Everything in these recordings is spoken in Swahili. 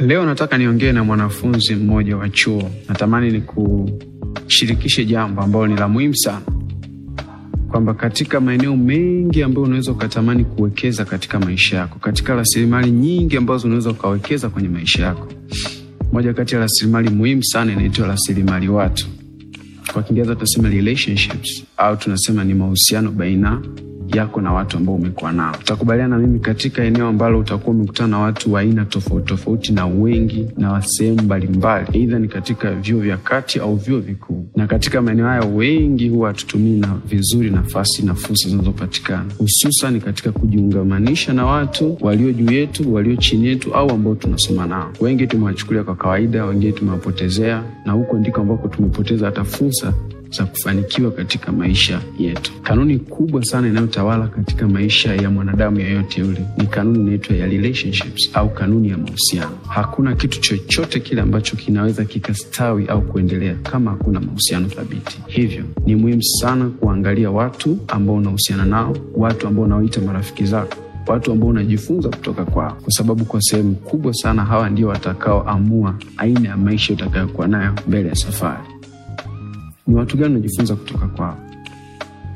Leo nataka niongee na mwanafunzi mmoja wa chuo. Natamani ni kushirikishe jambo ambalo ni la muhimu sana, kwamba katika maeneo mengi ambayo unaweza ukatamani kuwekeza katika maisha yako, katika rasilimali nyingi ambazo unaweza ukawekeza kwenye maisha yako, moja kati ya rasilimali muhimu sana inaitwa rasilimali watu. Kwa Kiingereza tunasema relationships, au tunasema ni mahusiano baina yako na watu ambao umekuwa nao. Utakubaliana na mimi katika eneo ambalo utakuwa umekutana na watu wa aina tofauti tofauti na wengi na wa sehemu mbalimbali, aidha ni katika vyuo vya kati au vyuo vikuu. Na katika maeneo haya wengi huwa hatutumii na vizuri nafasi na fursa zinazopatikana, hususan katika kujiungamanisha na watu walio juu yetu, walio chini yetu, au ambao tunasoma nao. Wengi tumewachukulia kwa kawaida, wengine tumewapotezea, na huko ndiko ambako tumepoteza hata fursa za kufanikiwa katika maisha yetu. Kanuni kubwa sana inayotawala katika maisha ya mwanadamu yeyote yule ni kanuni inaitwa ya relationships au kanuni ya mahusiano. Hakuna kitu chochote kile ambacho kinaweza kikastawi au kuendelea kama hakuna mahusiano thabiti. Hivyo ni muhimu sana kuangalia watu ambao unahusiana nao, watu ambao unaoita marafiki zako watu ambao unajifunza kutoka kwao, kwa sababu kwa sehemu kubwa sana hawa ndio watakaoamua aina ya maisha utakayokuwa nayo mbele ya safari. Ni watu gani unajifunza kutoka kwao?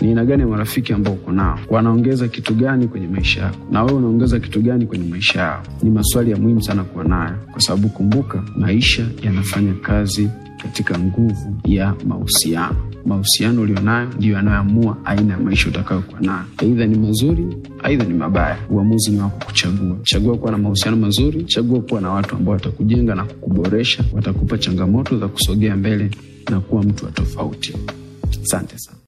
Ni aina gani ya marafiki ambao uko nao? Wanaongeza kitu gani kwenye maisha yako, na wewe unaongeza kitu gani kwenye maisha yao? Ni maswali ya muhimu sana kuwa nayo, kwa sababu kumbuka, maisha yanafanya kazi katika nguvu ya mahusiano. Mahusiano ulionayo ndiyo yanayoamua aina ya maisha utakayokuwa nayo, aidha ni mazuri, aidha ni mabaya. Uamuzi ni wako kuchagua. Chagua kuwa na mahusiano mazuri, chagua kuwa na watu ambao watakujenga na kukuboresha, watakupa changamoto za kusogea mbele na kuwa mtu wa tofauti. Asante sana.